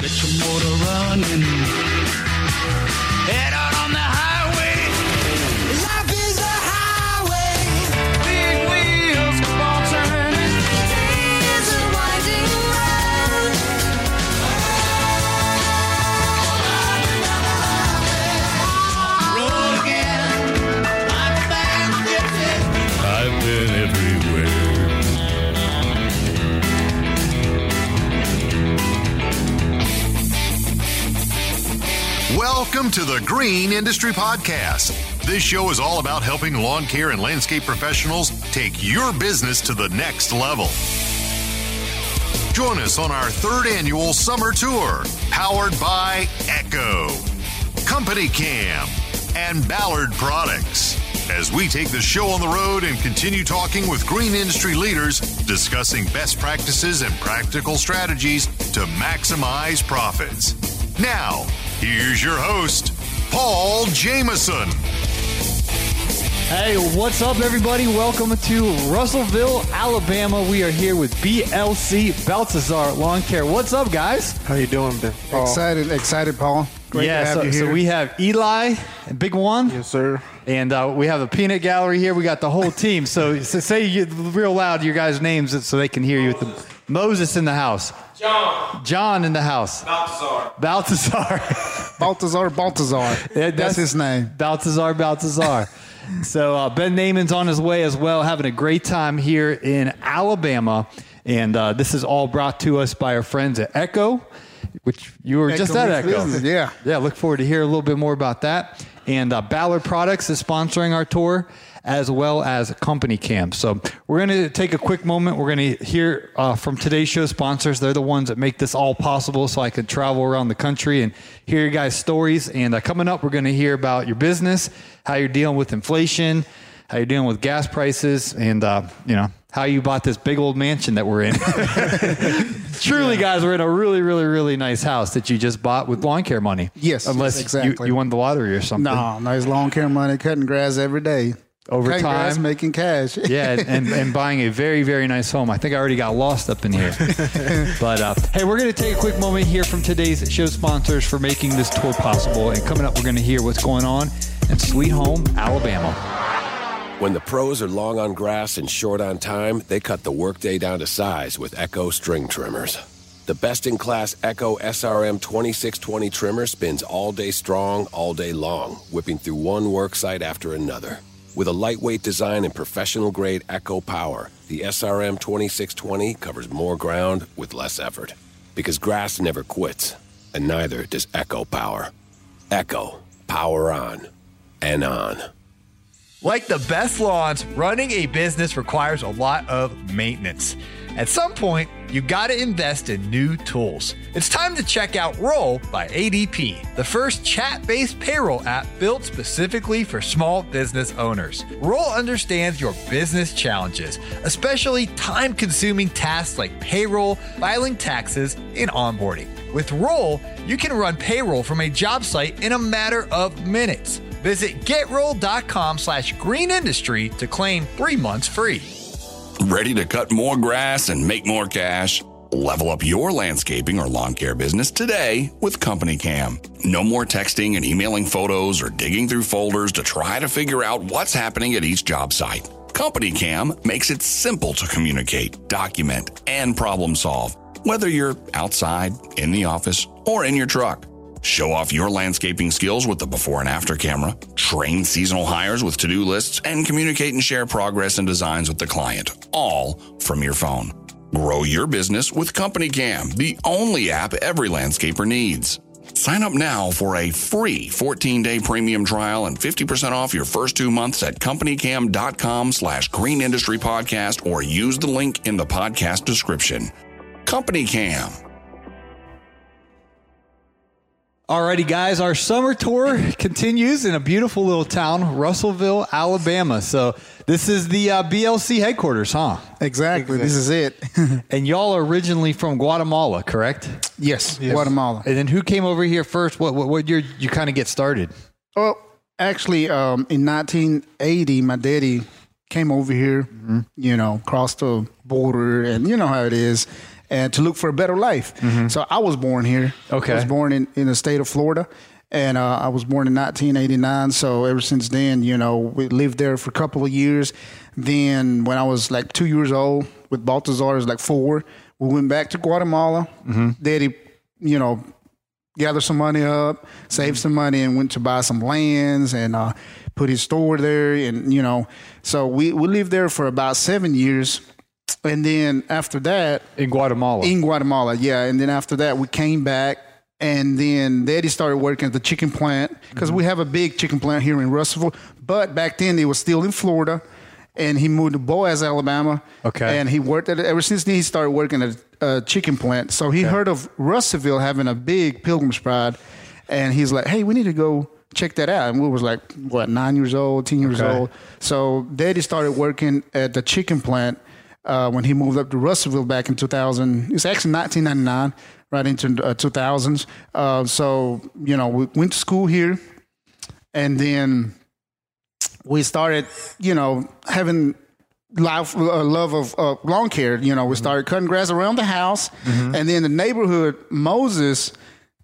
Get your motor running. Head Welcome to the Green Industry Podcast. This show is all about helping lawn care and landscape professionals take your business to the next level. Join us on our third annual summer tour, powered by Echo, Company Cam, and Ballard Products. As we take the show on the road and continue talking with green industry leaders, discussing best practices and practical strategies to maximize profits. Now, here's your host, Paul Jamison. Hey, what's up, everybody? Welcome to Russellville, Alabama. We are here with BLC Baltazar Lawn Care. What's up, guys? How you doing, Ben? Paul? Excited, excited, Paul. Great yeah, to have so, you here. so we have Eli and Big One, Yes, sir. and uh, we have a peanut gallery here. We got the whole team. So, so say you, real loud your guys' names so they can hear you. With the, Moses in the house, John John in the house, Balthazar. Balthazar. Balthazar Balthazar. Yeah, That's his name. Baltazar, Baltazar. so uh, Ben Naaman's on his way as well, having a great time here in Alabama. And uh, this is all brought to us by our friends at Echo, which you were just Echo at Echo. Business, yeah. Yeah, look forward to hear a little bit more about that. And uh, Ballard Products is sponsoring our tour, as well as Company Cam. So we're going to take a quick moment. We're going to hear uh, from today's show sponsors. They're the ones that make this all possible, so I could travel around the country and hear your guys' stories. And uh, coming up, we're going to hear about your business, how you're dealing with inflation, how you're dealing with gas prices, and uh, you know how you bought this big old mansion that we're in. Truly, guys, we're in a really, really, really nice house that you just bought with lawn care money. Yes, unless yes, exactly. you, you won the lottery or something. No, nice lawn care money, cutting grass every day. Over Cutting grass, time. making cash. yeah, and, and buying a very, very nice home. I think I already got lost up in here. but uh, hey, we're going to take a quick moment here from today's show sponsors for making this tour possible. And coming up, we're going to hear what's going on in Sweet Home, Alabama. When the pros are long on grass and short on time, they cut the workday down to size with Echo string trimmers. The best in class Echo SRM 2620 trimmer spins all day strong, all day long, whipping through one work site after another. With a lightweight design and professional grade Echo power, the SRM 2620 covers more ground with less effort. Because grass never quits, and neither does Echo power. Echo, power on and on. Like the best lawns, running a business requires a lot of maintenance. At some point, you gotta invest in new tools. It's time to check out Roll by ADP, the first chat based payroll app built specifically for small business owners. Roll understands your business challenges, especially time consuming tasks like payroll, filing taxes, and onboarding. With Roll, you can run payroll from a job site in a matter of minutes. Visit getroll.com slash green industry to claim three months free. Ready to cut more grass and make more cash? Level up your landscaping or lawn care business today with Company Cam. No more texting and emailing photos or digging through folders to try to figure out what's happening at each job site. Company Cam makes it simple to communicate, document, and problem solve, whether you're outside, in the office, or in your truck. Show off your landscaping skills with the before and after camera, train seasonal hires with to do lists, and communicate and share progress and designs with the client, all from your phone. Grow your business with Company Cam, the only app every landscaper needs. Sign up now for a free 14-day premium trial and 50% off your first two months at companycam.com slash green industry podcast or use the link in the podcast description. Company Cam. Alrighty, guys, our summer tour continues in a beautiful little town, Russellville, Alabama. So this is the uh, BLC headquarters, huh? Exactly. This is it. And y'all are originally from Guatemala, correct? yes, Guatemala. And then who came over here first? What what, what year you kind of get started? Well, actually, um, in 1980, my daddy came over here, Mm-hmm. you know, crossed the border, and you know how it is, and to look for a better life. So I was born here. Mm-hmm. Okay. I was born in, in the state of Florida. And uh, I was born in 1989. So ever since then, you know, we lived there for a couple of years. Then when I was like two years old, with Baltazar, is like four, we went back to Guatemala. Mm-hmm. Daddy, you know, gathered some money up, saved some money, and went to buy some lands and uh, put his store there. And you know, so we we lived there for about seven years, and then after that, In Guatemala. in Guatemala, yeah. And then after that, we came back, and then Daddy started working at the chicken plant because we mm-hmm. have a big chicken plant here in Russellville. But back then, it was still in Florida, and he moved to Boaz, Alabama. Okay. And he worked at it ever since then. He started working at a chicken plant. So he heard of Russellville having a big Pilgrim's Pride, and he's like, "Hey, we need to go." Check that out. And we was like, what, nine years old, 10 years Okay. old. So Daddy started working at the chicken plant uh, when he moved up to Russellville back in 2000. It's actually 1999, right into uh, 2000s. Uh, so you know, we went to school here, and then we started, you know, having life uh, love of uh, lawn care. You know, we started cutting grass around the house, and then the neighborhood Moses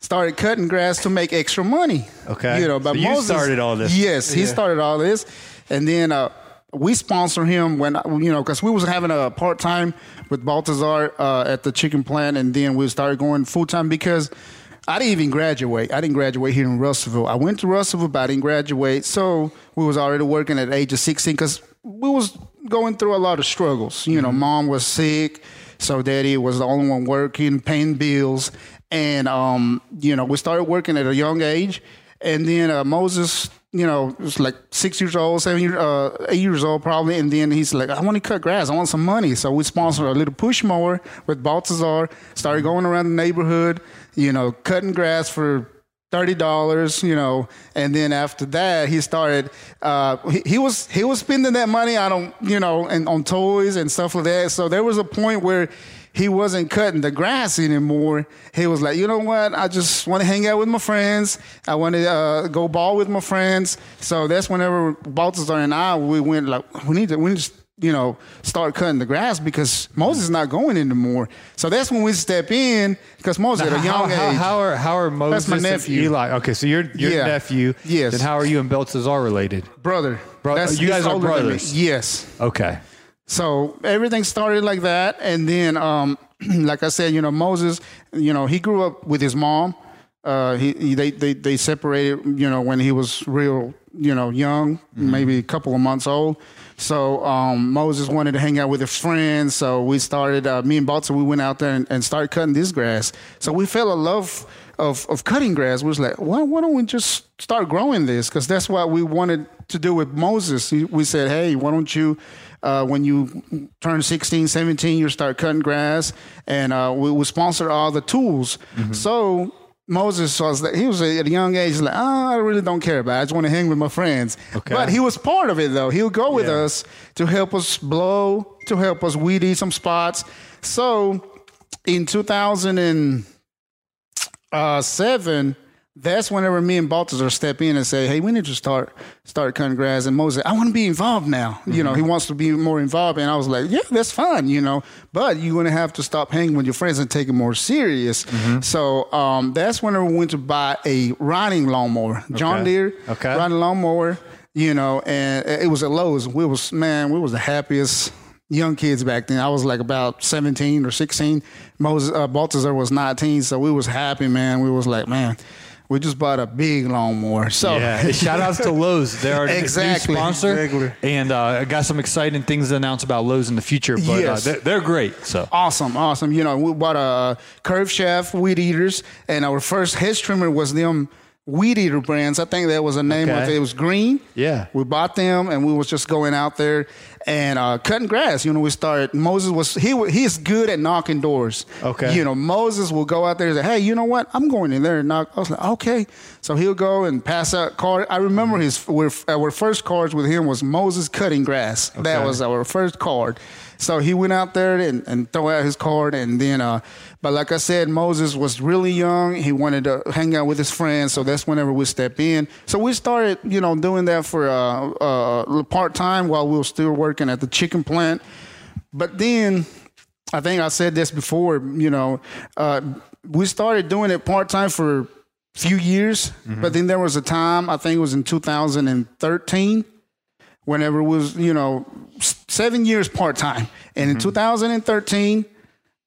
started cutting grass to make extra money. Okay. you know, but So Moses started all this. Yes, he started all this, and then uh, we sponsor him when you know because we was having a part time with Baltazar uh, at the chicken plant, and then we started going full time because. I didn't even graduate. I didn't graduate here in Russellville. I went to Russellville, but I didn't graduate. So we was already working at the age of 16 because we was going through a lot of struggles. You know, mom was sick, so daddy was the only one working, paying bills. And, um, you know, we started working at a young age. And then uh, Moses, you know, was like six years old, seven years, uh, eight years old probably. And then he's like, I want to cut grass. I want some money. So we sponsored a little push mower with Baltazar. Started going around the neighborhood, you know, cutting grass for thirty dollars, you know, and then after that he started. Uh, he, he was he was spending that money on um, you know and on toys and stuff like that. So there was a point where he wasn't cutting the grass anymore. He was like, you know what? I just want to hang out with my friends. I want to uh, go ball with my friends. So that's whenever Baltazar and I we went like we need to we need to you know start cutting the grass because Moses is not going anymore. So that's when we step in because Moses at a how, young how, age. how are how are Moses that's my and nephew. Eli? Okay, so you're your Yeah. nephew. Yes. Then how are you and Beltesar related? brother. Bro- you guys are older than me. brothers? Yes. Okay. So everything started like that, and then, um, like I said, you know, Moses, you know, he grew up with his mom. Uh, he, he they, they they separated, you know, when he was real, you know, young, maybe a couple of months old. So um, Moses wanted to hang out with his friends, so we started. Uh, me and Balta, we went out there and, and started cutting this grass. So we fell in love of of cutting grass. We was like, why why don't we just start growing this? Because that's what we wanted to do with Moses. We said, hey, why don't you? Uh, when you turn 16, 17, you start cutting grass, and uh, we would sponsor all the tools. So Moses was that he was at a young age like, oh, I really don't care about. it. I just want to hang with my friends. Okay. But he was part of it though. He would go with Yeah. us to help us blow, to help us weed eat some spots. So in 2007, that's whenever me and Baltazar step in and say, "Hey, we need to start start cutting grass." And Moses, I want to be involved now. You know, he wants to be more involved, and I was like, "Yeah, that's fine." You know, but you're gonna have to stop hanging with your friends and take it more serious. So um, that's whenever we went to buy a riding lawnmower, John Okay. Deere Okay. riding lawnmower. You know, and it was at Lowe's. We was man, we was the happiest young kids back then. I was like about 17 or 16. Moses uh, Baltazar was 19, so we was happy, man. We was like, man, we just bought a big lawnmower. So Yeah. Shout outs to Lowe's. They're our Exactly. new sponsor. Exactly. And uh, got some exciting things to announce about Lowe's in the future, but Yes. uh, they're, they're great. So awesome, awesome. You know, we bought a curve shaft weed eaters, and our first hedge trimmer was them weed eater brands. I think that was the name of it. It was green. Yeah. We bought them and we was just going out there and uh, cutting grass. You know, we started. Moses was he he's good at knocking doors. Okay. You know, Moses will go out there and say, "Hey, you know what? I'm going in there and knock." I was like, "Okay." So he'll go and pass out cards. I remember his our our first cards with him was Moses cutting grass. That was our first card. So he went out there and, and throw out his card, and then, uh, but like I said, Moses was really young. He wanted to hang out with his friends, so that's whenever we step in. So we started, you know, doing that for uh, uh, part time while we were still working at the chicken plant. But then, I think I said this before, you know, uh, we started doing it part time for a few years, but then there was a time, I think it was in 2013 whenever it was, you know, seven years part time. And in 2013,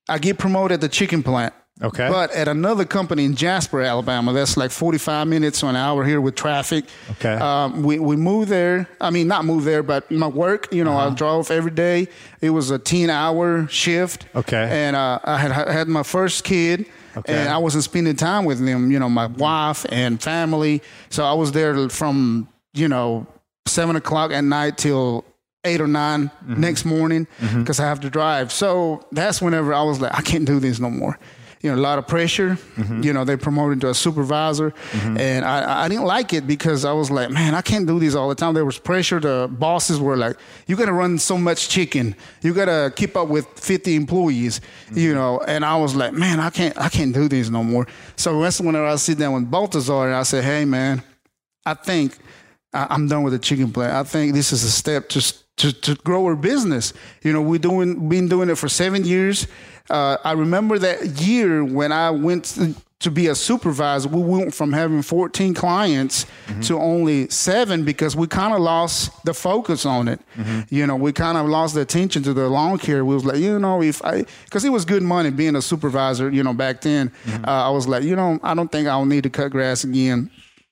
I get promoted at the chicken plant. Okay. But at another company in Jasper, Alabama, that's like 45 minutes to an hour here with traffic. Okay. Um, we, we moved there. I mean, not moved there, but my work, you know, I drove every day. It was a 10 hour shift. Okay. And uh, I had I had my first kid. Okay. And I wasn't spending time with them, you know, my wife and family. So I was there from, you know, seven o'clock at night till eight or 9 mm-hmm. next morning mm-hmm. because I have to drive. So that's whenever I was like, I can't do this no more. You know, a lot of pressure. Mm-hmm. You know, they promoted to a supervisor, and I, I didn't like it because I was like, man, I can't do this all the time. There was pressure. The bosses were like, you got to run so much chicken. You got to keep up with 50 employees. You know, and I was like, man, I can't, I can't do this no more. So that's whenever I sit down with Baltazar and I said, hey, man, I think I- I'm done with the chicken plant. I think this is a step to to, to grow our business. You know, we're doing been doing it for seven years. Uh, I remember that year when I went to, to be a supervisor. We went from having 14 clients to only seven because we kind of lost the focus on it. You know, we kind of lost the attention to the lawn care. We was like, you know, if I because it was good money being a supervisor. You know, back then, uh, I was like, you know, I don't think I'll need to cut grass again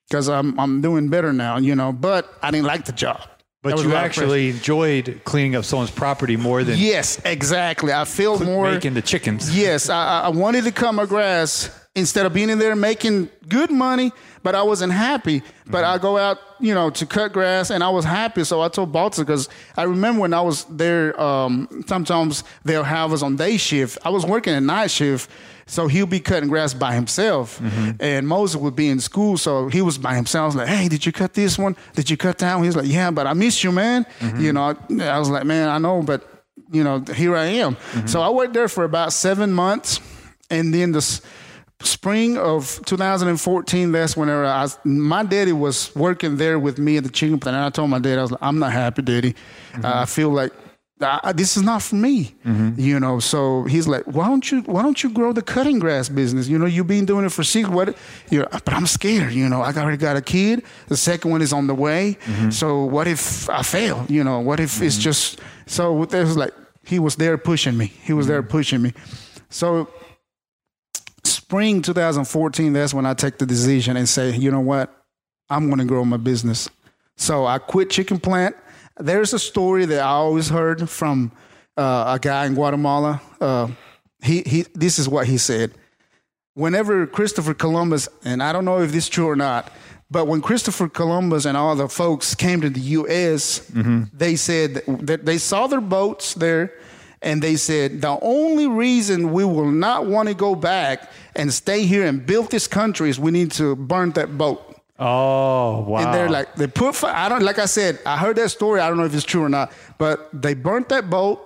because I'm I'm doing better now, you know. But I didn't like the job. But you lot of pressure. actually enjoyed cleaning up someone's property more than yes, exactly. I feel more making the chickens. Yes, I, I- wanted to cut my grass instead of being in there making good money, but I wasn't happy. But I go out, you know, to cut grass, and I was happy. So I told Balta because I remember when I was there. Um, sometimes they'll have us on day shift. I was working a night shift. So he'll be cutting grass by himself, mm-hmm. and Moses would be in school, so he was by himself. I was like, "Hey, did you cut this one? Did you cut that one?" He's like, "Yeah, but I miss you, man." Mm-hmm. You know, I, I was like, "Man, I know, but you know, here I am." Mm-hmm. So I worked there for about seven months, and then the s- spring of 2014, that's whenever I was, my daddy was working there with me at the chicken plant. And I told my dad, I was like, I'm not happy, daddy. Uh, I feel like I, this is not for me, mm-hmm. you know. So he's like, why don't you, why don't you grow the cutting grass business? You know, you've been doing it for six, what, you know, but I'm scared, you know, I already got a kid. The second one is on the way. Mm-hmm. So what if I fail? You know, what if it's mm-hmm. just, so there's like, he was there pushing me. He was there pushing me. So spring 2014, that's when I take the decision and say, you know what, I'm going to grow my business. So I quit Chicken Plant. There's a story that I always heard from uh, a guy in Guatemala. Uh, he, he, this is what he said. Whenever Christopher Columbus, and I don't know if this is true or not, but when Christopher Columbus and all the folks came to the U.S., they said that they saw their boats there, and they said the only reason we will not want to go back and stay here and build this country is we need to burn that boat. Oh wow! And they're like, they put, I don't, like I said, I heard that story. I don't know if it's true or not, but they burnt that boat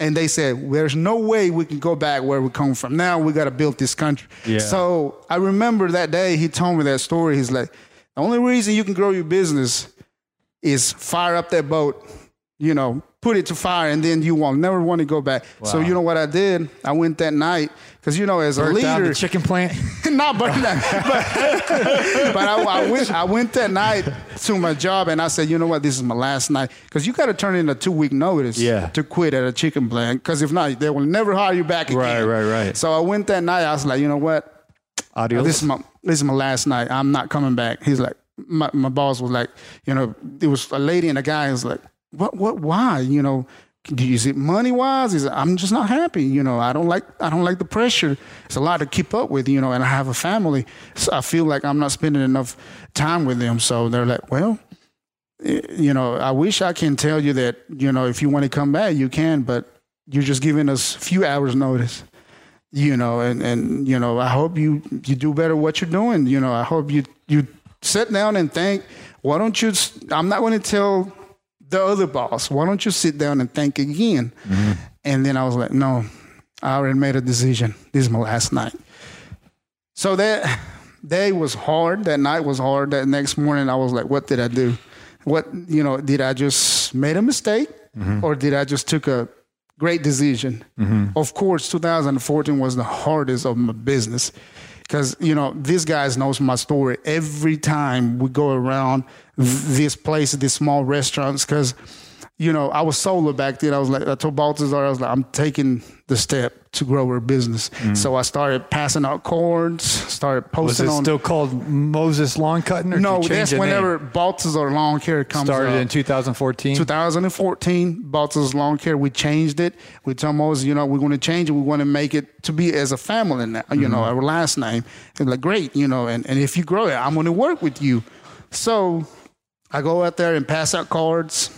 and they said, there's no way we can go back where we come from. Now we got to build this country. Yeah. So I remember that day he told me that story. He's like, the only reason you can grow your business is fire up that boat, you know, put it to fire, and then you won't never want to go back. So you know what I did? I went that night because you know, as a Burnt down leader, chicken plant. not burn that. But, but I, I, went, I went that night to my job and I said, you know what, this is my last night. Because you got to turn in a two week notice Yeah. to quit at a chicken plant. Because if not, they will never hire you back again. Right, right, right. So I went that night. I was like, you know what? Adios. This is my this is my last night. I'm not coming back. He's like, my, my boss was like, you know, it was a lady and a guy. was like, what, what, why? You know, is it money wise? Is it, I'm just not happy. You know, I don't like I don't like the pressure. It's a lot to keep up with. You know, and I have a family, so I feel like I'm not spending enough time with them. So they're like, well, you know, I wish I can tell you that you know if you want to come back, you can, but you're just giving us a few hours notice. You know, and and you know, I hope you you do better what you're doing. You know, I hope you you sit down and think. Why don't you? i'm not going to tell the other boss. Why don't you sit down and think again? Mm-hmm. And then I was like, no, I already made a decision. This is my last night. So that day was hard. That night was hard. That next morning, I was like, what did I do? What, you know, did I just made a mistake mm-hmm. or did I just took a great decision? Mm-hmm. Of course, 2014 was the hardest of my business because, you know, these guys knows my story. Every time we go around this place, these small restaurants, because you know, I was solo back then. I was like, I told Baltazar, I was like, I'm taking the step to grow our business. So I started passing out cards, started posting. Was it on. still called Moses Lawn Cutting? Or no, that's the name? whenever Baltazar Lawn Care comes started up. in 2014. 2014, Baltazar Lawn Care, we changed it. We told Moses, you know, we're going to change it. We want to make it to be as a family now, you know, Mm-hmm. our last name. And like, great, you know, and, and if you grow it, I'm going to work with you. So I go out there and pass out cards,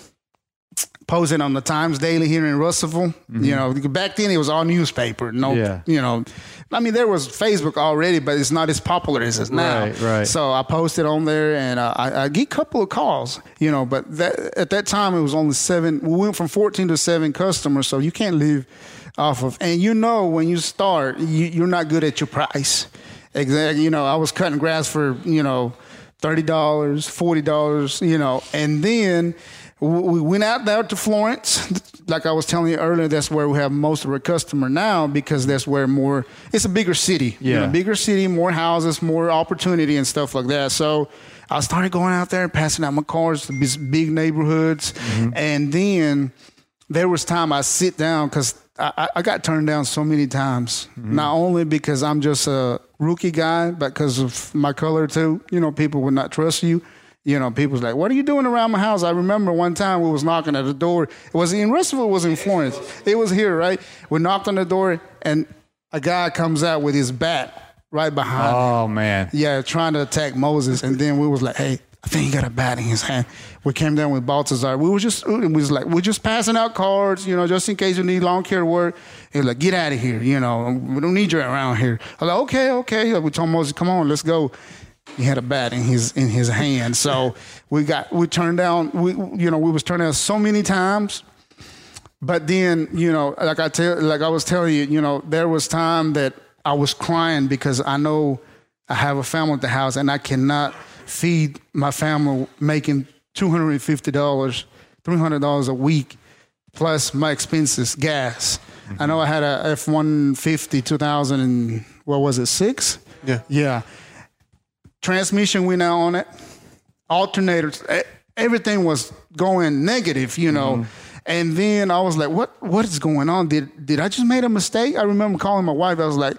posing on the Times Daily here in Russellville. You know, back then it was all newspaper. No, Mm-hmm. Yeah. you know, I mean, there was Facebook already, but it's not as popular as it's now. Right, right. So I posted on there, and uh, I, I get a couple of calls, you know. But that, at that time, it was only seven. We went from fourteen to seven customers, so you can't live off of. And you know, when you start, you, you're not good at your price. Exactly. You know, I was cutting grass for you know thirty dollars, forty dollars, you know, and then we went out there to Florence. Like I was telling you earlier, that's where we have most of our customer now because that's where more. It's a bigger city. you know, Yeah. bigger city, more houses, more opportunity and stuff like that. So I started going out there and passing out my cars to these big neighborhoods, mm-hmm. and then there was time I sit down because I, I- got turned down so many times. Mm-hmm. Not only because I'm just a rookie guy, but because of my color too. You know, people would not trust you. You know, people's like, "What are you doing around my house?" I remember one time we was knocking at the door. It was in Russellville. It was in Florence. It was here, right? We knocked on the door, and a guy comes out with his bat right behind. Oh man. Yeah, trying to attack Moses, and then we was like, "Hey, I think he got a bat in his hand." We came down with Baltazar. We were just, we was like, we're just passing out cards, you know, just in case you need long care work. He was like, "Get out of here," you know, we don't need you around here. I was like, "Okay, okay." We told Moses, "Come on, let's go." He had a bat in his in his hand, so we got we turned down. We you know we was turned down so many times. But then, you know, like I tell, like I was telling you, you know, there was time that I was crying because I know I have a family at the house and I cannot feed my family making two hundred and fifty dollars, three hundred dollars a week, plus my expenses, gas. I know I had a F one fifty, two thousand and what was it, six? Yeah. Yeah. Transmission went out on it alternators, everything was going negative, you know. Mm-hmm. And then I was like, "What? What is going on? Did did I just made a mistake?" I remember calling my wife. I was like,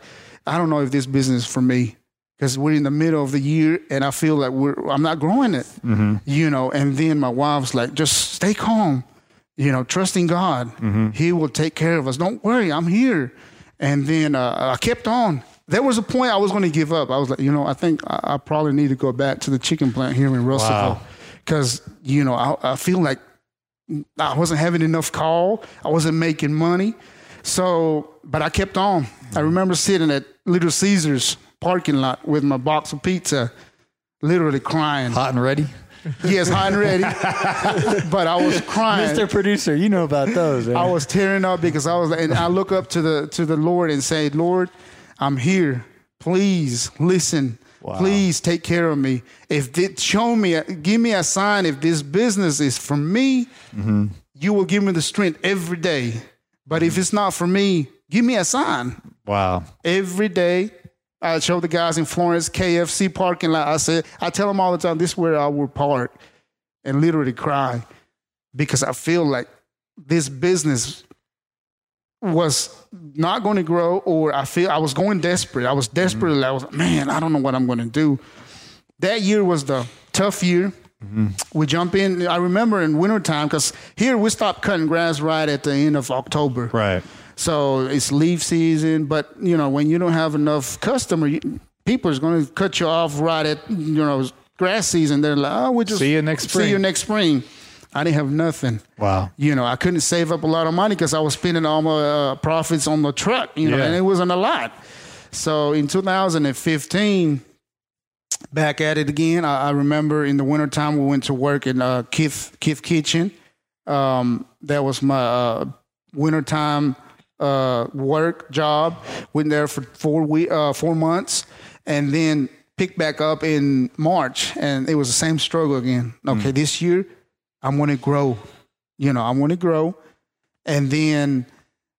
"I don't know if this business is for me because we're in the middle of the year, and I feel like we're I'm not growing it, mm-hmm. you know." And then my wife's like, "Just stay calm, you know, trusting God. Mm-hmm. He will take care of us. Don't worry, I'm here." And then uh, I kept on. There was a point I was going to give up. I was like, you know, I think I, I probably need to go back to the chicken plant here in Russellville Wow. because you know I, I feel like I wasn't having enough call. I wasn't making money. So, but I kept on. I mm-hmm. remember sitting at Little Caesars parking lot with my box of pizza, literally crying. Hot and ready. Yes, hot and ready. but I was crying. Mr. Producer, you know about those. I was tearing up because I was and I look up to the to the Lord and say, Lord, I'm here. Please listen. Please take care of me. If it, show me, give me a sign. If this business is for me, mm-hmm. you will give me the strength every day. But if mm-hmm. it's not for me, give me a sign wow. every day. I show the guys in Florence KFC parking lot. I said, I tell them all the time, this is where I will park and literally cry because I feel like this business was not going to grow or I feel I was going desperate. I was mm-hmm. desperate. I was, man, I don't know what I'm going to do. That year was the tough year. Mm-hmm. We jump in. I remember in wintertime because here we stopped cutting grass right at the end of October. Right. So it's leaf season, but you know when you don't have enough customer, you, people is going to cut you off right at you know grass season. They're like, oh, we just See you next spring. See you next spring. I didn't have nothing. Wow. You know, I couldn't save up a lot of money because I was spending all my uh, profits on the truck. You know, Yeah. and it wasn't a lot. So in 2015, back at it again. I, I remember in the wintertime we went to work in uh, Kith Kith Kitchen. Um, that was my uh, wintertime uh, work job. Went there for four we uh, four months, and then picked back up in March, and it was the same struggle again. Okay, this year I want to grow. You know, I want to grow, and then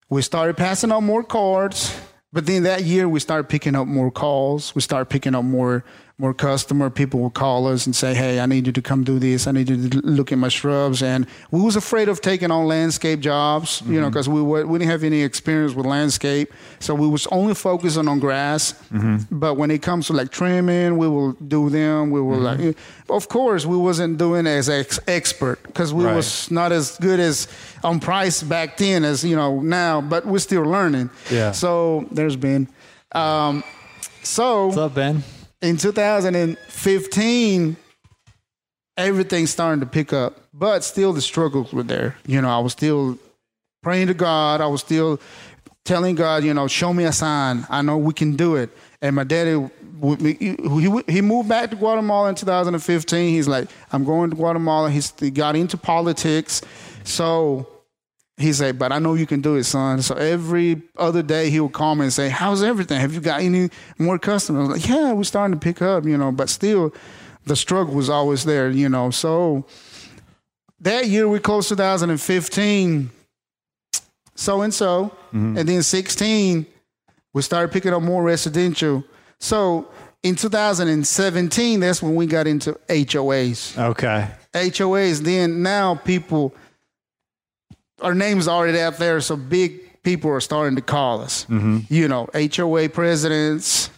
we started passing out more cards. But then that year we started picking up more calls. We started picking up more more customer. People will call us and say, "Hey, I need you to come do this. I need you to look at my shrubs." And we was afraid of taking on landscape jobs, you know, mm-hmm. because we were, we didn't have any experience with landscape, so we was only focusing on grass. Mm-hmm. But when it comes to like trimming, we will do them. We will like, mm-hmm. of course, we wasn't doing as ex- expert because we Right. was not as good as on price back then as you know now. But we're still learning. Yeah. So there's been. Um, so What's up, Ben? In 2015, everything starting to pick up, but still the struggles were there. You know, I was still praying to God. I was still telling God, you know, show me a sign. I know we can do it. And my daddy, he, moved back to Guatemala in 2015. He's like, I'm going to Guatemala. He got into politics. So he said, but I know you can do it, son. So every other day he would call me and say, how's everything? Have you got any more customers? Like, yeah, we're starting to pick up, you know, but still the struggle was always there, you know. So that year we closed 2015, so and so. Mm-hmm. And then 16, we started picking up more residential. So in 2017, that's when we got into HOAs. Okay. HOAs. Then now people, our names already out there, so big people are starting to call us. You know, HOA presidents,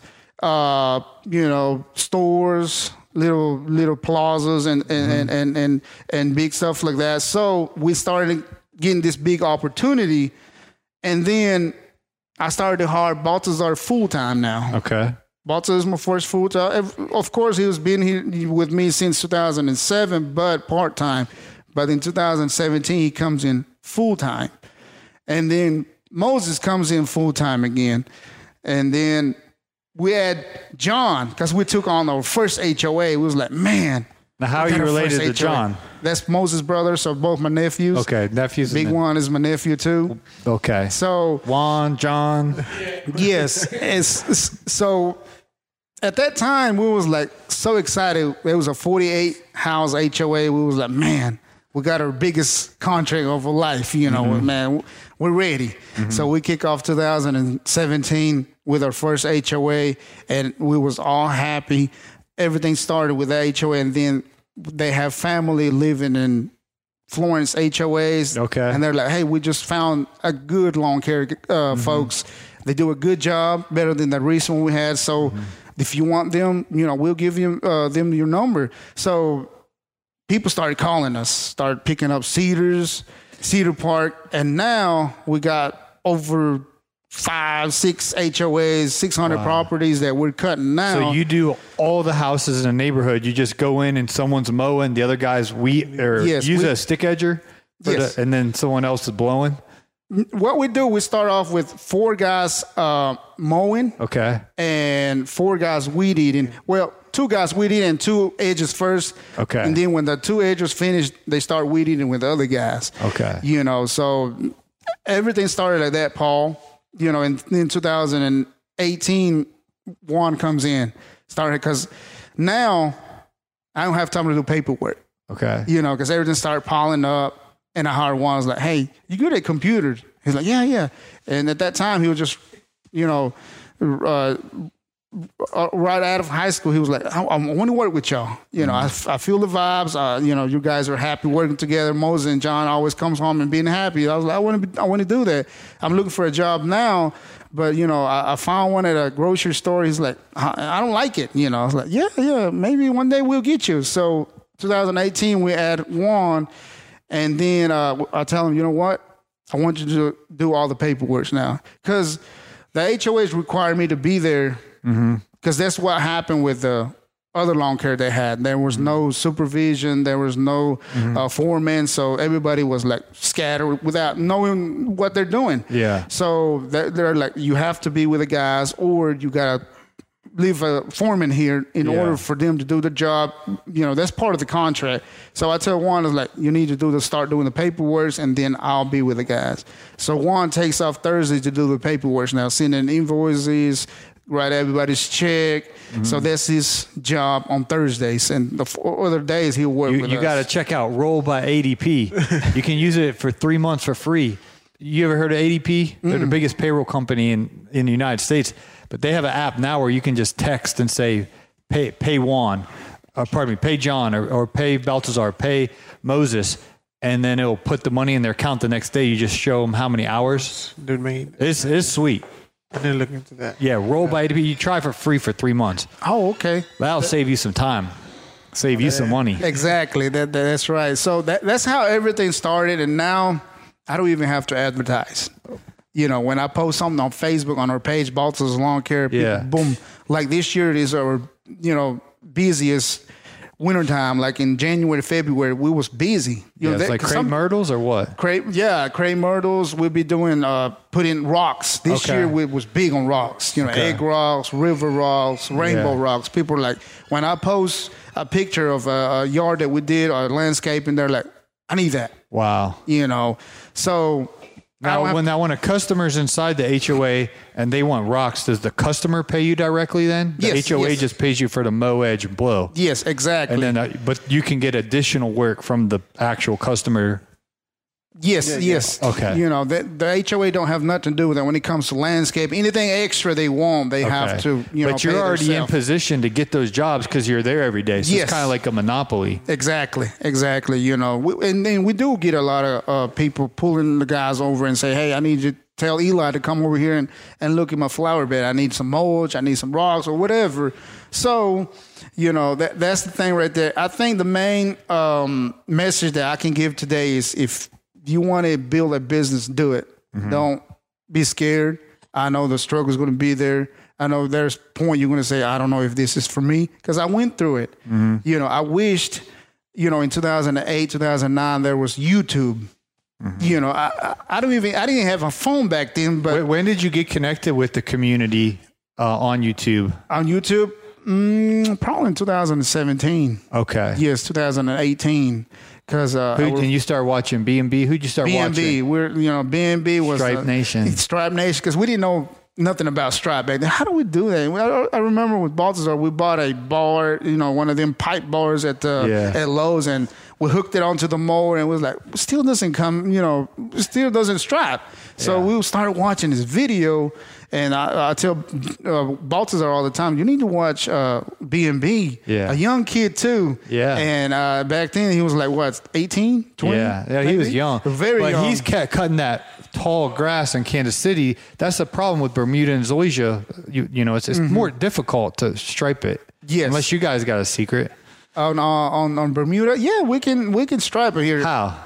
uh, you know, stores, little little plazas, and and, and and and and big stuff like that. So we started getting this big opportunity, and then I started to hire Baltazar full time now. Okay. Balta is my first full time. Of course, he was been here with me since 2007, but part time. But in 2017, he comes in full time, and then Moses comes in full time again, and then we had John because we took on our first HOA. We was like, man. Now, how are you related to HOA. John? That's Moses' brother, so both my nephews. Okay, nephews. Big one is my nephew too. Okay. So Juan, John. yes it's, it's- so at that time we was like so excited it was a 48 house hoa we was like man we got our biggest contract of life you know man we're ready so we kick off 2017 with our first hoa and we was all happy everything started with the hoa and then they have family living in Florence HOAs. Okay. And they're like, hey, we just found a good lawn care uh, Mm-hmm. folks. They do a good job, better than the recent one we had. So Mm-hmm. if you want them, you know, we'll give you uh, them your number. So people started calling us, started picking up Cedars, Cedar Park, and now we got over five, six HOAs, 600 properties that we're cutting now. So you do all the houses in a neighborhood. You just go in and someone's mowing, the other guy's we or Yes, use we- a stick edger, Yes. the- and then someone else is blowing. What we do, we start off with four guys uh, mowing. Okay. and four guys weed eating. Well, two guys weed eating and two edges first. Okay. And then when the two edges finish, they start weed eating with the other guys. Okay. You know, so everything started like that, Paul. You know, in, in 2018, Juan comes in, started because now I don't have time to do paperwork Okay. you know, because everything started piling up. And I hired Juan. I was like, "Hey, you good at computers?" He's like, "Yeah, yeah." And at that time, he was just, you know, uh, uh, right out of high school, he was like, "I, I want to work with y'all." You know, I, I feel the vibes. Uh, you know, you guys are happy working together. Moses and John always comes home and being happy. I was like, "I want to, be, I want to do that." I'm looking for a job now, but you know, I, I found one at a grocery store. He's like, "I, I don't like it." You know, I was like, "Yeah, yeah, maybe one day we'll get you." So 2018 we add Juan, and then uh, I tell them, you know what? I want you to do all the paperwork now because the HOAs required me to be there because that's what happened with the other lawn care they had. There was no supervision, there was no uh, foreman, so everybody was like scattered without knowing what they're doing. Yeah. So they're, they're like, you have to be with the guys, or you gotta leave a foreman here in Yeah. order for them to do the job. You know, that's part of the contract. So I tell Juan is like, you need to do the start doing the paperwork, and then I'll be with the guys. So Juan takes off Thursday to do the paperwork now, sending invoices, write everybody's check. Mm-hmm. So that's his job on Thursdays, and the four other days he'll work You, with you got to check out Roll by ADP. you can use it for three months for free. You ever heard of ADP? They're the biggest payroll company in, in the United States, but they have an app now where you can just text and say, pay, pay Juan, uh, pardon me, pay John, or, or pay Baltazar, pay Moses, and then it'll put the money in their account the next day. You just show them how many hours. Dude, man, It's, it's sweet. I didn't look into that. Yeah, Roll by ADP. You try for free for three months. Oh, okay. That'll save you some time, save you some money. Exactly. That, that- that's right. So that that's how everything started, and now I don't even have to advertise. You know, when I post something on Facebook on our page, Baltazar's Lawn Care, people, Yeah. boom. Like this year is our you know busiest wintertime. Like in January, February, we was busy. You Yeah, know, that- like crepe myrtles or what? Crepe, yeah, crepe myrtles. We'll be doing uh, putting rocks. This Okay. year we was big on rocks. You know, Okay. egg rocks, river rocks, rainbow Yeah. rocks. People are like when I post a picture of a, a yard that we did or landscaping, they're like, I need that. Wow. You know, so Now, when now when a customer's inside the HOA and they want rocks, does the customer pay you directly? Then the Yes, HOA yes. just pays you for the mow, edge, and blow, yes, exactly. and then uh, but you can get additional work from the actual customer. Yes, yes. Okay. You know, the, the HOA don't have nothing to do with that. When it comes to landscape, anything extra they want, they have to. You know, but you're pay already themselves. in position to get those jobs because you're there every day. So Yes. it's kind of like a monopoly. Exactly, exactly. You know, we, and then we do get a lot of uh, people pulling the guys over and say, "Hey, I need you to tell Eli to come over here and, and look at my flower bed. I need some mulch, I need some rocks, or whatever." So, you know, that that's the thing right there. I think the main um, message that I can give today is if you want to build a business, do it. Don't be scared. I know the struggle is going to be there. I know there's point you're going to say, I don't know if this is for me because I went through it. You know, I wished, you know, in 2008, 2009, there was YouTube. You know, I, I I don't even I didn't have a phone back then, but When, when did you get connected with the community uh, on YouTube? on YouTube, mm, probably in 2017. Okay. Yes, 2018. Because uh, Who, and you start watching B and B. Who'd you start BNB. watching? We're you know BNB was Stripe uh, Nation. Stripe Nation because we didn't know nothing about Stripe back then. How do we do that? I, I remember with Baltazar, we bought a bar, you know, one of them pipe bars at the Yeah. at Lowe's, and we hooked it onto the mower, and it was like still doesn't come, you know, still doesn't stripe. So Yeah. we started watching this video. And I, I tell uh, Baltazar all the time, you need to watch uh, B&B. Yeah. A young kid, too. Yeah. And uh, back then, he was like, what, 18, 20? Yeah, yeah, he was young, Very but young. he's kept cutting that tall grass in Kansas City. That's the problem with Bermuda and Zoysia. You, you know, it's, it's more difficult to stripe it. Mm-hmm. Yes. unless you guys got a secret. on, uh, on on Bermuda, yeah, we can we can stripe it here. How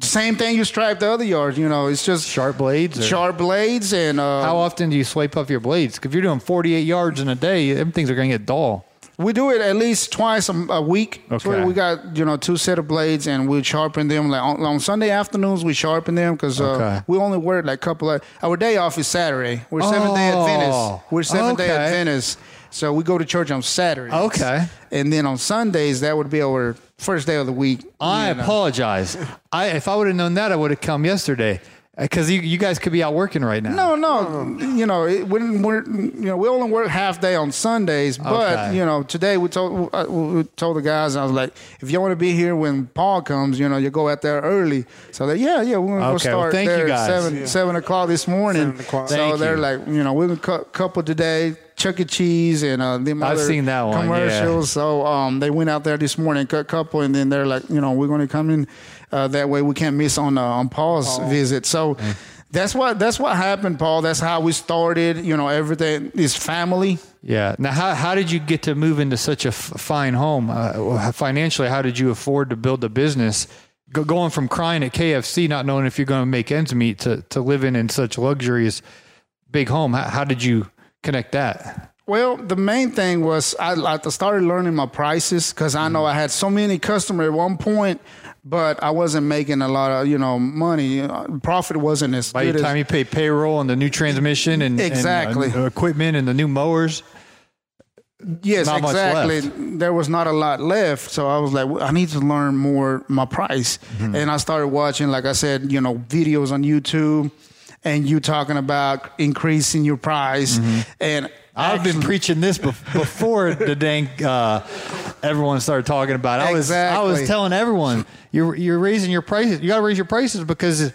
Same thing you stripe the other yards. You know, it's just sharp blades? Or sharp blades and uh, How often do you swipe up your blades? If you're doing 48 yards in a day, them things are going to get dull. we do it at least twice a, a week. So Okay. we got you know two set of blades and we sharpen them. Like on, on Sunday afternoons, we sharpen them because uh, Okay. we only work like a couple of our day off is Saturday. We're seventh day Oh, Adventists. We're seventh day okay. Adventists. So we go to church on Saturdays. Okay. And then on Sundays, that would be our first day of the week. I you know. apologize. I if I would have known that, I would have come yesterday because you, you guys could be out working right now. No, no. You know, it, when we're you know we only work half day on Sundays, but Okay. you know today we told uh, we told the guys I was like, if you want to be here when Paul comes, you know, you go out there early. So they yeah yeah we're gonna Okay, go well, start thank you there guys. at seven seven o'clock this morning. O'clock. So Thank they're you. like you know we're gonna cut couple today. Chuck E. Cheese and uh, them I've other seen that one, yeah. commercials. So um, they went out there this morning, cut couple, and then they're like, you know, we're going to come in uh, that way. We can't miss on uh, on Paul's visit. So that's what that's what happened, Paul. That's how we started. You know, everything is family. Yeah. Now, how, how did you get to move into such a f- fine home? Uh, financially, how did you afford to build a business? Go, going from crying at KFC, not knowing if you're going to make ends meet, to, to living in such luxurious big home. How, how did you connect that? Well, the main thing was I, I started learning my prices because I know I had so many customers at one point, but I wasn't making a lot of you know money. Profit wasn't as By good the as time you pay payroll and the new transmission and and, uh, Exactly. equipment and the new mowers, Yes, exactly. There was not a lot left, so I was like, well, I need to learn more my price, Mm-hmm. and I started watching, like I said, you know, videos on YouTube, and you talking about increasing your price, and Mm-hmm. I've been preaching this before the dang uh, everyone started talking about. It. I was I was telling everyone you're you're raising your prices. You got to raise your prices because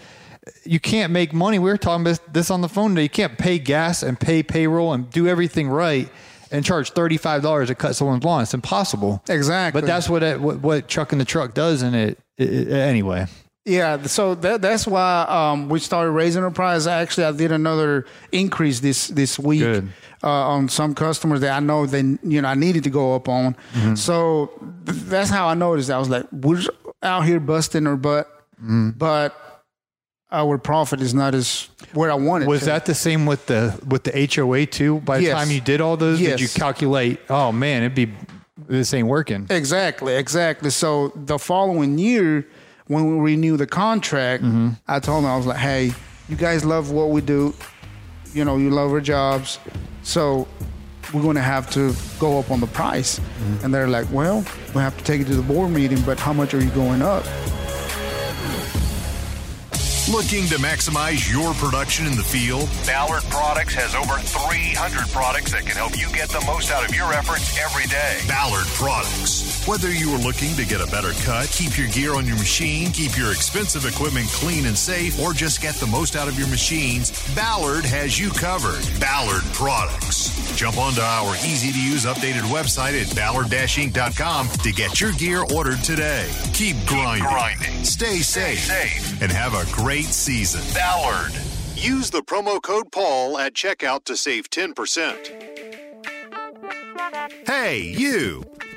you can't make money. We were talking about this on the phone today. You can't pay gas and pay payroll and do everything right and charge thirty five dollars to cut someone's lawn. It's impossible. Exactly. But that's what it, what, what truck in the truck does, and it, it, it anyway. Yeah, so that, that's why um, we started raising our price. Actually, I did another increase this this week uh, on some customers that I know they you know I needed to go up on. Mm-hmm. So th- that's how I noticed. I was like, we're out here busting our butt, Mm-hmm. but our profit is not as where I wanted. Was to. that the same with the with the HOA too? By the Yes. time you did all those, did you calculate? Oh man, it'd be this ain't working. Exactly, exactly. So the following year, when we renew the contract, Mm-hmm. I told them I was like, "Hey, you guys love what we do. You know, you love our jobs, so we're going to have to go up on the price." Mm-hmm. And they're like, "Well, we have to take it to the board meeting, but how much are you going up?" Looking to maximize your production in the field? Ballard Products has over 300 products that can help you get the most out of your efforts every day. Ballard Products. Whether you are looking to get a better cut, keep your gear on your machine, keep your expensive equipment clean and safe, or just get the most out of your machines, Ballard has you covered. Ballard Products. Jump onto our easy to use updated website at ballard-inc.com to get your gear ordered today. Keep grinding, grinding. Stay, safe, safe, and have a great season. Ballard. Use the promo code Paul at checkout to save 10%. Hey, you.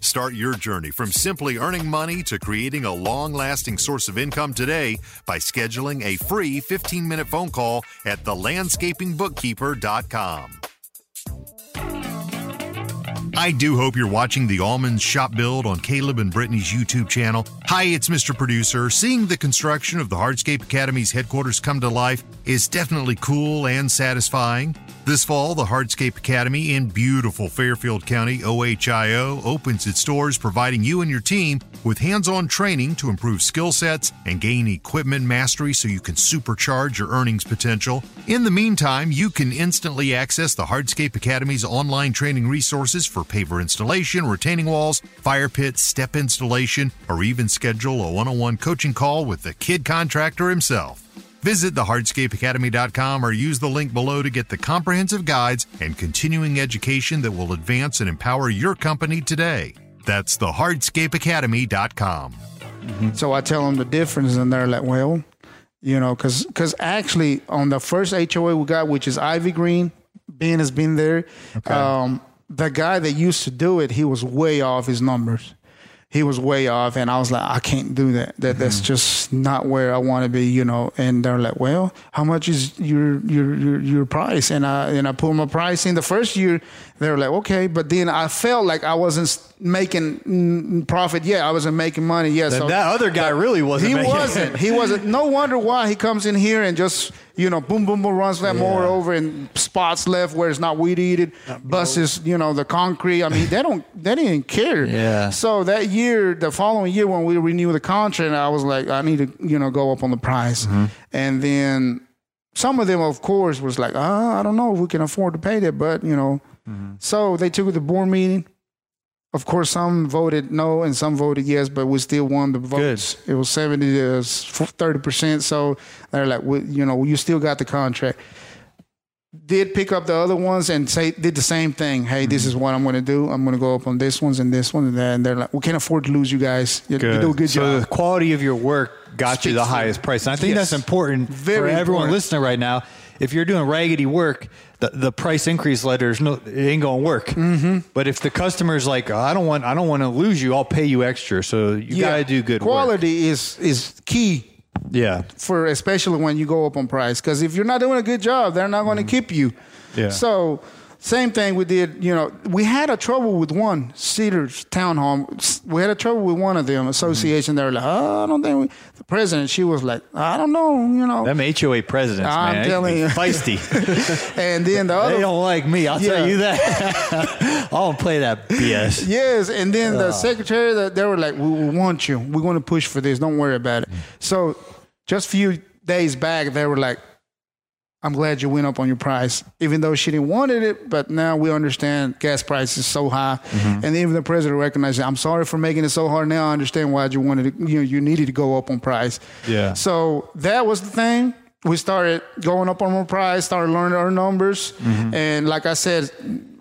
Start your journey from simply earning money to creating a long lasting source of income today by scheduling a free 15 minute phone call at thelandscapingbookkeeper.com. I do hope you're watching the Almonds Shop Build on Caleb and Brittany's YouTube channel. Hi, it's Mr. Producer. Seeing the construction of the Hardscape Academy's headquarters come to life is definitely cool and satisfying. This fall, the Hardscape Academy in beautiful Fairfield County, OHIO, opens its doors, providing you and your team with hands on training to improve skill sets and gain equipment mastery so you can supercharge your earnings potential. In the meantime, you can instantly access the Hardscape Academy's online training resources for paver installation, retaining walls, fire pits, step installation, or even schedule a one on one coaching call with the kid contractor himself. Visit thehardscapeacademy.com or use the link below to get the comprehensive guides and continuing education that will advance and empower your company today. That's thehardscapeacademy.com. So I tell them the difference, and they're like, "Well, you know, because actually on the first HOA we got, which is Ivy Green, Ben has been there. Um, the guy that used to do it, he was way off his numbers. He was way off, and I was like, I can't do that. That that's mm-hmm. just not where I want to be, you know. And they're like, Well, how much is your your your, your price? And I and I put my price in the first year. They were like, Okay, but then I felt like I wasn't making profit yet. I wasn't making money yet. Then that other guy really wasn't He wasn't. He wasn't. No wonder why he comes in here and just you know boom boom boom runs that mower over and spots left where it's not weed eated, busts you know the concrete. I mean they don't they didn't care. Yeah. So that year, the following year when we renewed the contract, I was like I need to you know go up on the price, Mm-hmm. and then some of them of course was like oh, I don't know if we can afford to pay that, but you know. Mm-hmm. So they took the board meeting. of course, some voted no and some voted yes, but we still won the votes. It was 70 to 30 percent. So they're like, well, you know, you still got the contract. Did pick up the other ones and say did the same thing. Hey, this is what I'm going to do. I'm going to go up on this ones and this one and that. And they're like, we can't afford to lose you guys. You, you do a good so job. the quality of your work got you the highest price. And I think Yes. that's important Very for everyone important. listening right now. If you're doing raggedy work, the, the price increase letters no it ain't gonna work. Mm-hmm. But if the customer's like, I don't want I don't want to lose you, I'll pay you extra. So you gotta do good work. Quality is is key Yeah. for especially when you go up on price. Because if you're not doing a good job, they're not going to keep you. Yeah. So same thing we did. You know, we had a trouble with one Cedars Town Hall. We had a trouble with one of them association. They were like, oh, I don't think we, the president. She was like, I don't know. You know. Them HOA presidents, I'm man, telling you. feisty. and then the other. they don't like me. I'll Yeah. tell you that. I don't play that BS. Yes, and then the ah. secretary, that they were like, "We, we want you. We're going to push for this. Don't worry about it." Mm. So, just a few days back, they were like, "I'm glad you went up on your price, even though she didn't wanted it, but now we understand gas price is so high." Mm-hmm. And even the president recognized, it. "I'm sorry for making it so hard. Now I understand why you wanted to, you know, you needed to go up on price." Yeah. So that was the thing. We started going up on our price, started learning our numbers, mm-hmm. and like I said,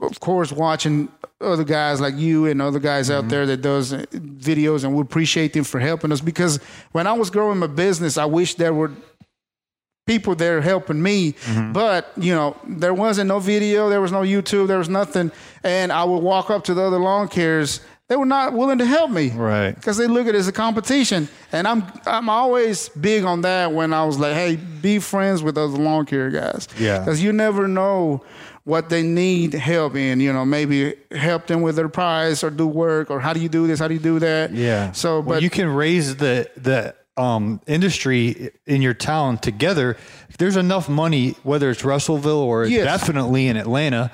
of course, watching other guys like you and other guys out mm-hmm. there that does videos, and we appreciate them for helping us. Because when I was growing my business, I wish there were people there helping me, mm-hmm. but you know, there wasn't no video, there was no YouTube, there was nothing, and I would walk up to the other lawn cares. They were not willing to help me, Right. Because they look at it as a competition, and I'm I'm always big on that. When I was like, "Hey, be friends with other lawn care guys," Yeah. because you never know what they need help in. You know, maybe help them with their price or do work or how do you do this, how do you do that. Yeah. So, Well, but you can raise the the um, industry in your town together. There's enough money, whether it's Russellville or Yes. definitely in Atlanta.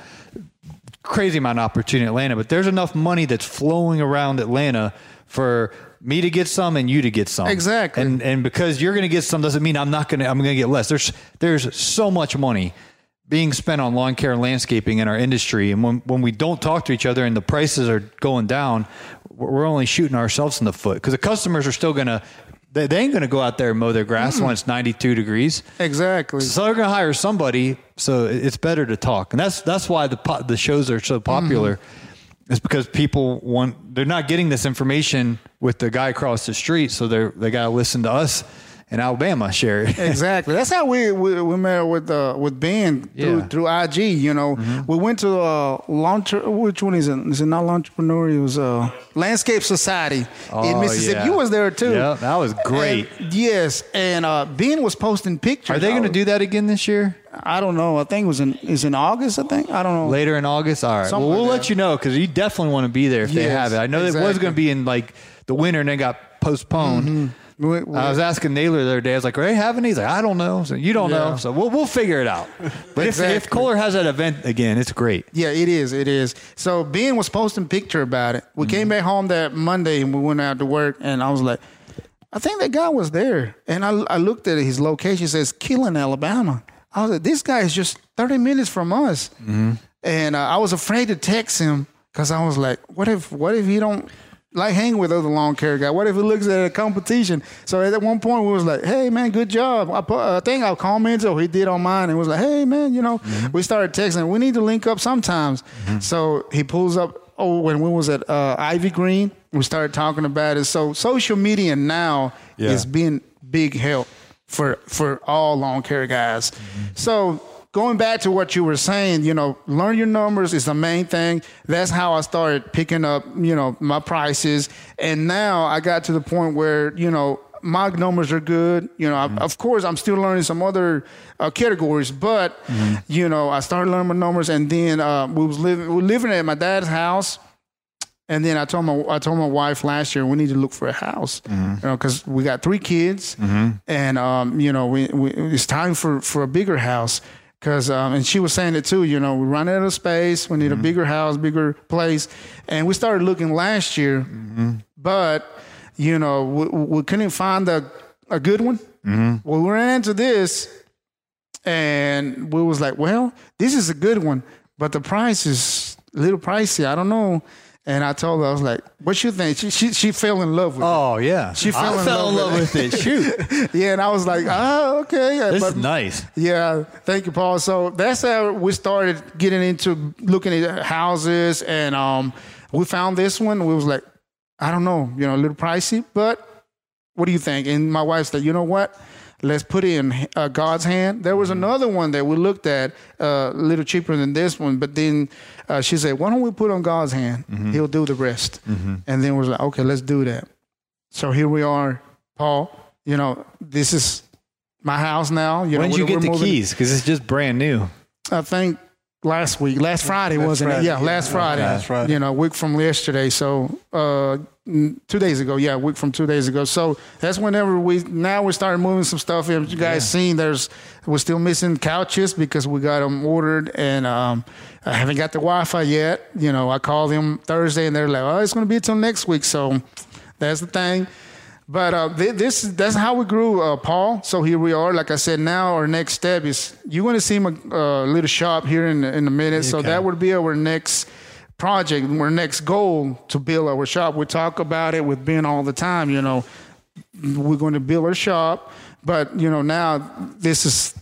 Crazy amount of opportunity in Atlanta, but there's enough money that's flowing around Atlanta for me to get some and you to get some. Exactly. And and because you're going to get some doesn't mean I'm not going to I'm going to get less. There's there's so much money being spent on lawn care and landscaping in our industry and when when we don't talk to each other and the prices are going down, we're we're only shooting ourselves in the foot because the customers are still going to they, they ain't going to go out there and mow their grass mm. when it's 92 degrees. exactly. So they're going to hire somebody. So it's better to talk, and that's that's why the po- the shows are so popular. Mm-hmm. It's because people want they're not getting this information with the guy across the street, so they are they got to listen to us in Alabama, Sherry. Exactly. That's how we we, we met with uh, with Ben through Yeah. Mm-hmm. through IG. You know, we went to uh, launch. Which one is it? Is it not entrepreneur? It was uh, Landscape Society in Oh, Mississippi. yeah. You was there too. Yeah, that was great. And- yes, and uh, Ben was posting pictures. Are they going to do that again this year? I don't know. I think it was in is in August. I think I don't know. Later in August? All right. Something well, we'll like let you know because you definitely want to be there if they have it. I know that it was going to be in like the winter and then got postponed. We- we- I was asking Naylor the other day. I was like, "Are they having these?" Like, I don't know. So you don't know. So we'll we'll figure it out. But if, if Kohler has that event again, it's great. Yeah, it is. It is. So Ben was posting picture about it. We Mm-hmm. came back home that Monday and we went out to work, and I was like, I think that guy was there. And I, I looked at his location. Says Killen, Alabama. I was like, this guy is just 30 minutes from us. Mm-hmm. And uh, I was afraid to text him because I was like, what if what if he don't like hang with other lawn care guy? What if he looks at a competition? So at one point we was like, hey man, good job. I, put, I think I commented or he did on mine and was like, hey man, you know, Mm-hmm. we started texting. We need to link up sometimes. So he pulls up. Oh, when we was at uh, Ivy Green, we started talking about it. So social media now Yeah. is being big help for for all lawn care guys. So going back to what you were saying, you know, learn your numbers is the main thing. That's how I started picking up, you know, my prices. And now I got to the point where, you know, my numbers are good. You know, I, of course, I'm still learning some other uh, categories, but you know, I started learning my numbers, and then uh, we was living we were living at my dad's house. And then I told my I told my wife last year we need to look for a house, you know, because we got three kids, and um, you know, we, we it's time for for a bigger house. Cause um, and she was saying it too, you know, we run out of space. We need a mm-hmm. bigger house, bigger place, and we started looking last year, mm-hmm. but you know, we, we couldn't find a a good one. Mm-hmm. Well, we ran into this, and we was like, well, this is a good one, but the price is a little pricey. I don't know. And I told her, I was like, "What you think?" She she, she fell in love with it. Oh yeah, She fell I in fell in love love with with it. Shoot, Yeah, and I was like, "Oh, okay." Yeah, this But- is nice. Yeah, thank you, Paul. So that's how we started getting into looking at houses, and um, we found this one. We was like, I don't know, you know, a little pricey, but what do you think? And my wife said, you know what? Let's put it in uh, God's hand. There was another one that we looked at, uh, a little cheaper than this one, but then uh, she said, why don't we put on God's hand? He'll do the rest. And then we was like, okay, let's do that. So here we are, Paul. You know, this is my house now. You When know, did you get the moving- keys? Because it's just brand new. I think last week, last Friday, wasn't Friday, it? Yeah, yeah. last Friday. Last Friday. You know, a week from yesterday. So uh, two days ago. Yeah, a week from two days ago. So that's whenever we now we started moving some stuff. in. You guys seen? There's we're still missing couches because we got them ordered and. um I haven't got the Wi-Fi yet. You know, I called them Thursday and they're like, "Oh, it's going to be until next week." So that's the thing. But uh, thi- this that's how we grew, uh, Paul. So here we are. Like I said, now our next step is you're going to see my uh, little shop here in in a minute. So that would be our next project, our next goal to build our shop. We talk about it with Ben all the time. You know, we're going to build our shop, but you know now this is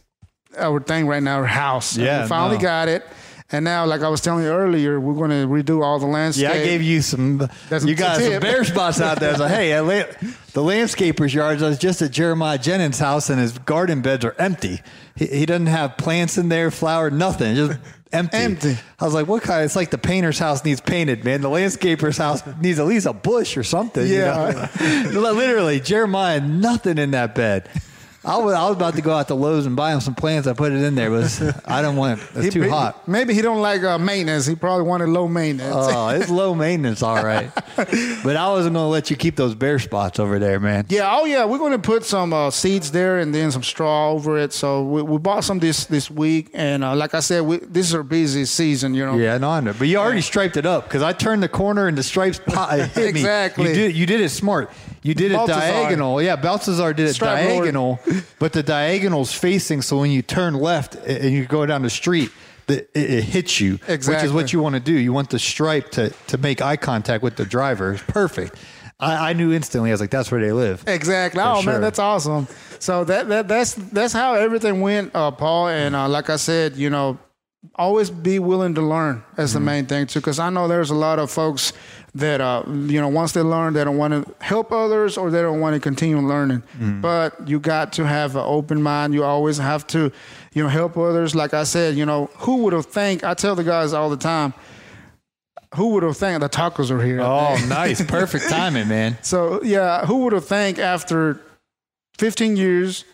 our thing right now, our house. And Yeah, we finally no. got it. And now, like I was telling you earlier, we're going to redo all the landscape. Yeah, I gave you some. That's you got some bare spots out there. I was like, hey, la- the landscaper's yards. I was just at Jeremiah Jennings' house, and his garden beds are empty. He, he doesn't have plants in there, flower, nothing, just empty. Empty. I was like, what kind? It's like the painter's house needs painted, man. The landscaper's house needs at least a bush or something. you Yeah. know? literally, Jeremiah, nothing in that bed. I was, I was about to go out to Lowe's and buy him some plants. I put it in there, but I don't want it. It's He- too hot. Maybe he don't like uh, maintenance. He probably wanted low maintenance. Oh, it's low maintenance, all right. But I wasn't going to let you keep those bare spots over there, man. Yeah, oh yeah, we're going to put some uh, seeds there and then some straw over it. So we, we bought some this this week, and uh, like I said, we, this is our busiest season. You know. Yeah, no, I know. But you already striped it up because I turned the corner and the stripes hit me. Exactly. You did, you did it smart. You did it diagonal. Yeah, Balthazar did it Lord. diagonal, but the diagonal's facing. So when you turn left and you go down the street, the, it, it hits you, exactly. which is what you want to do. You want the stripe to, to make eye contact with the driver. It's perfect. I, I knew instantly. I was like, that's where they live. Exactly. oh sure. man, that's awesome. So that, that that's that's how everything went, uh, Paul. And uh, like I said, you know, always be willing to learn. That's the main thing too. Because I know there's a lot of folks that uh, you know once they learn, they don't want to help others or they don't want to continue learning. But you got to have an open mind. You always have to, you know, help others. Like I said, you know, who would have think? I tell the guys all the time. Who would have think the tacos are here? Oh, nice. Perfect timing, man. So yeah, who would have think after 15 years,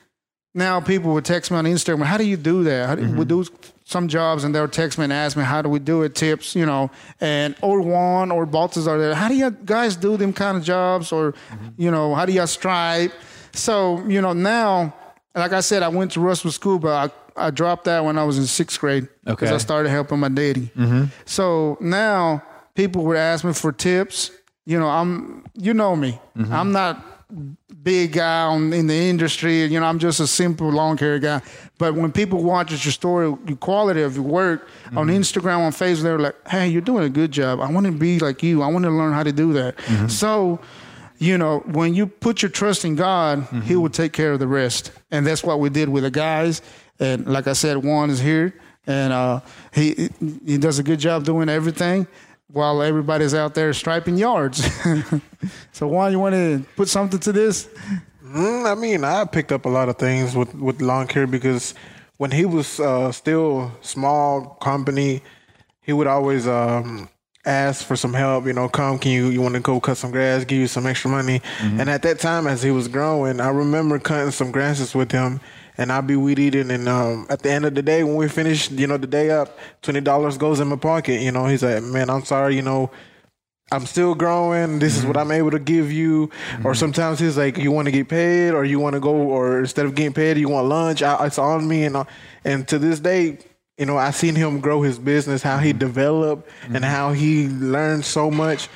now people would text me on Instagram, how do you do that? How do, We do some jobs and they'll text me and ask me, how do we do it? Tips, you know, and or Juan or Baltazar, there. how do you guys do them kind of jobs? Or, mm-hmm. you know, how do you stripe? So, you know, now, like I said, I went to Russell School, but I, I dropped that when I was in sixth grade because Okay. I started helping my daddy. Mm-hmm. So now people would ask me for tips. You know, I'm, you know me. Mm-hmm. I'm not big guy on, in the industry. You know, I'm just a simple long care guy. But when people watch your story, the quality of your work on mm-hmm. Instagram, on Facebook, they're like, "Hey, you're doing a good job. I want to be like you. I want to learn how to do that." Mm-hmm. So, you know, when you put your trust in God, He mm-hmm. will take care of the rest, and that's what we did with the guys. And like I said, Juan is here, and uh, he he does a good job doing everything. While everybody's out there striping yards, so Juan, you want to put something to this? Mm, I mean, I picked up a lot of things with with lawn care because when he was uh, still small company, he would always um, ask for some help. You know, come, can you you want to go cut some grass? Give you some extra money. And at that time, as he was growing, I remember cutting some grasses with him. And I'd be weed eating, and um, at the end of the day, when we finished, you know, the day up, twenty dollars goes in my pocket. You know, he's like, "Man, I'm sorry, you know, I'm still growing. This is what I'm able to give you. Or sometimes he's like, you want to get paid, or you want to go, or instead of getting paid, you want lunch. I, it's on me, and uh, and to this day, you know, I seen him grow his business, how he developed, and how he learned so much.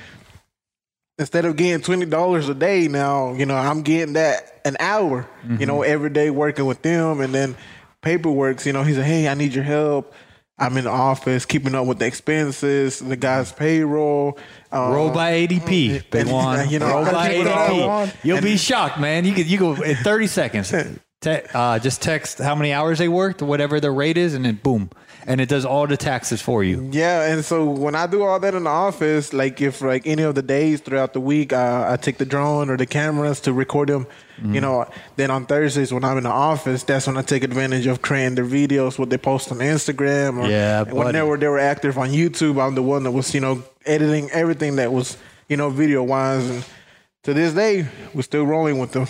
Instead of getting twenty dollars a day, now you know I'm getting that an hour. You know, every day working with them, and then paperwork. You know, he's like, hey, I need your help. I'm in the office keeping up with the expenses, the guy's payroll. Uh, Roll by ADP, big and, one. you know, Roll by keep it up. ADP. You'll be shocked, man. You could you go in 30 seconds. Te- uh, just text how many hours they worked, whatever the rate is, and then boom, and it does all the taxes for you. Yeah, and so when I do all that in the office, like if like any of the days throughout the week, uh, I take the drone or the cameras to record them. Mm-hmm. You know, then on Thursdays when I'm in the office, that's when I take advantage of creating their videos, what they post on Instagram, or Yeah, whenever they were they were active on YouTube. I'm the one that was you know editing everything that was you know video wise, and to this day we're still rolling with them.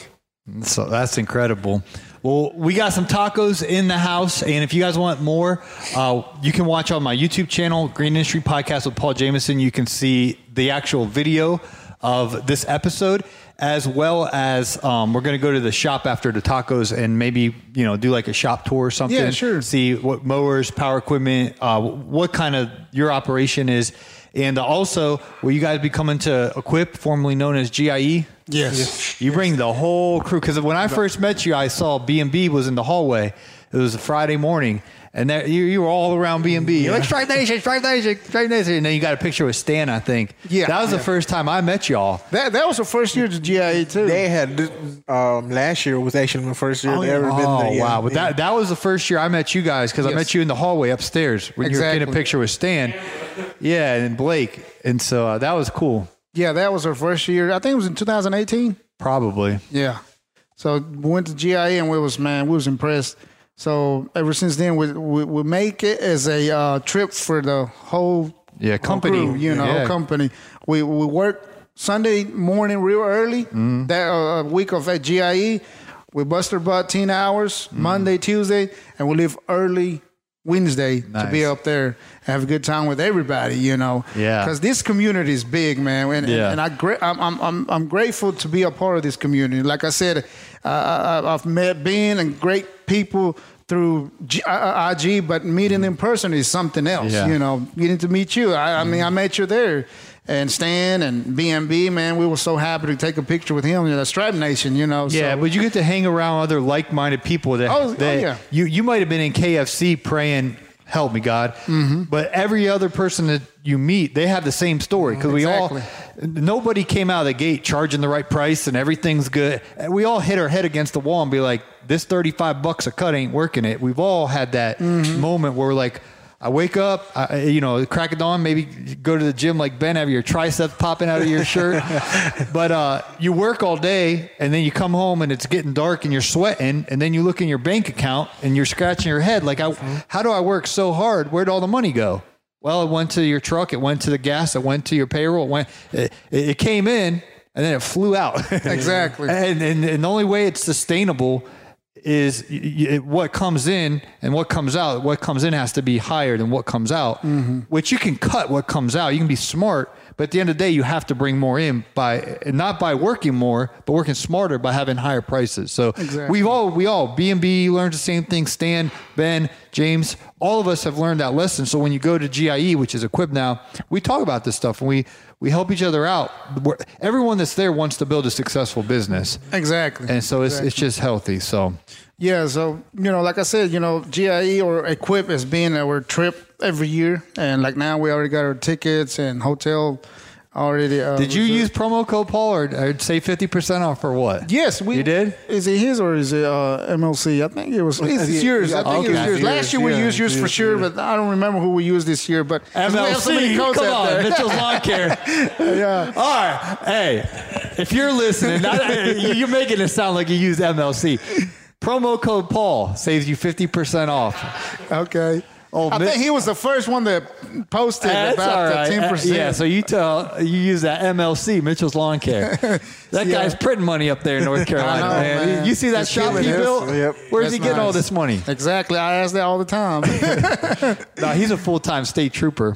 So that's incredible. Well, we got some tacos in the house, and if you guys want more, uh, you can watch on my YouTube channel, Green Industry Podcast with Paul Jamison. You can see the actual video of this episode, as well as um, we're going to go to the shop after the tacos and maybe you know do like a shop tour or something. Yeah, sure. See what mowers, power equipment, uh, what kind of your operation is, and also will you guys be coming to Equip, formerly known as GIE? Yes. You bring the whole crew because when I first met you, I saw B and B was in the hallway. It was a Friday morning, and there, you, you were all around B and B. You're like Stripe Nation, Stripe Nation, Stripe Nation, and then you got a picture with Stan. I think. Yeah. that was the first time I met y'all. That that was the first year to GIE too. They had um, last year was actually my first year Oh, they yeah. ever been Oh there. Yeah, wow! But yeah. that that was the first year I met you guys because I met you in the hallway upstairs when you were getting a picture with Stan. Yeah, and Blake, and so uh, that was cool. yeah, that was our first year. I think it was in 2018. Probably. Yeah. So we went to GIE and we was man, we was impressed. So ever since then, we we, we make it as a uh, trip for the whole Yeah, company. crew, you know, Yeah. whole company. We we work Sunday morning real early. Mm-hmm. That uh, week of at GIE, we bust our butt ten hours Mm-hmm. Monday, Tuesday, and we leave early Wednesday to be up there and have a good time with everybody. You know, Yeah. because this community is big, man, and, Yeah. and, I gra- I'm, I'm I'm I'm grateful to be a part of this community. Like I said, uh, I, I've met Ben and great people through G- IG, but meeting them in person is something else. Yeah. You know, getting to meet you. I, I mean, I met you there. And Stan and BMB, man, we were so happy to take a picture with him in the Stripe Nation, you know. Yeah, so, but you get to hang around other like-minded people that, Oh, oh, yeah. you you might have been in KFC praying, "Help me, God," Mm-hmm. but every other person that you meet, they have the same story because we all nobody came out of the gate charging the right price and everything's good. We all hit our head against the wall and be like, "This thirty-five bucks a cut ain't working it." We've all had that Mm-hmm. moment where we're like. I wake up, I, you know, crack of dawn, maybe go to the gym like Ben, have your triceps popping out of your shirt. but uh, you work all day and then you come home and it's getting dark and you're sweating. And then you look in your bank account and you're scratching your head like, I, how do I work so hard? Where'd all the money go? Well, it went to your truck, it went to the gas, it went to your payroll, it, went, it, it came in and then it flew out. Exactly. and, and, and the only way it's sustainable is y- what comes in and what comes out. What comes in has to be higher than what comes out, mm-hmm. which you can cut what comes out. You can be smart, but at the end of the day, you have to bring more in by not by working more, but working smarter by having higher prices. So Exactly. we've all we all B and B learned the same thing. Stan, Ben, James, all of us have learned that lesson. So when you go to GIE, which is equipped now, we talk about this stuff and we we help each other out. We're- Everyone that's there wants to build a successful business. exactly. And so it's, it's just healthy. So Yeah, so you know, like I said, you know, GIE or Equip has been our trip every year, and like now we already got our tickets and hotel already. Uh, did you reserved. use promo code Paul or, or say 50% off or what? Yes, we You did? Is it his or is it uh, MLC? I think it was. It's, it's yours. I think it was yours. Last Yours, year we yeah, used yours for sure, yeah. but I don't remember who we used this year. But 'cause we have so many MLC, codes come out on, there. Mitchell's Lawn Care. yeah. All right, hey, if you're listening, not, you're making it sound like you use MLC. Promo code Paul saves you 50% off. Okay. I Mi- think he was the first one that posted That's about all right. the ten Uh, percent. Yeah, so you tell you use that MLC, Mitchell's Lawn Care. That Yeah. guy's printing money up there in North Carolina, know, man. man. You see that He's shop he built? Yep. Where's That's he getting all this money? exactly. I ask that all the time. No, he's a full time state trooper.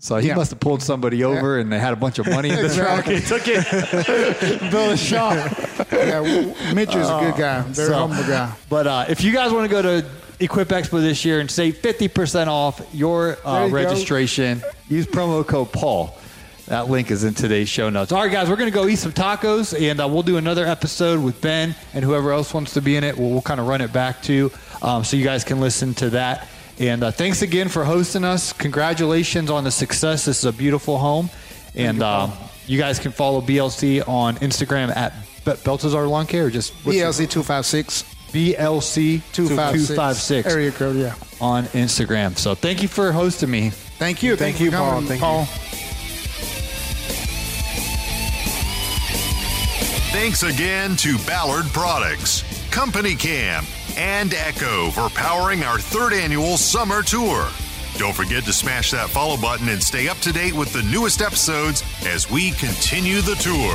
So he Yeah. must have pulled somebody over and they had a bunch of money in the truck. He took it, built a shop. yeah, w- Mitch is a good guy, very So- humble guy. But uh, if you guys want to go to Equip Expo this year and save 50% off your uh, you go. registration, use promo code Paul. That link is in today's show notes. All right, guys, we're going to go eat some tacos, and uh, we'll do another episode with Ben and whoever else wants to be in it. We'll, we'll kind of run it back to, um, so you guys can listen to that. And uh, thanks again for hosting us. Congratulations on the success. This is a beautiful home. And um, you guys can follow BLC on Instagram at Be- Baltazar Lawn Care or just what's your- BLC two five six BLC two five six 256 area code. Yeah. on Instagram. So thank you for hosting me. Thank you. Thank for you, Paul. coming, Thank you. Paul. Thanks again to Ballard Products, CompanyCam, and Echo for powering our third annual summer tour. Don't forget to smash that follow button and stay up to date with the newest episodes as we continue the tour.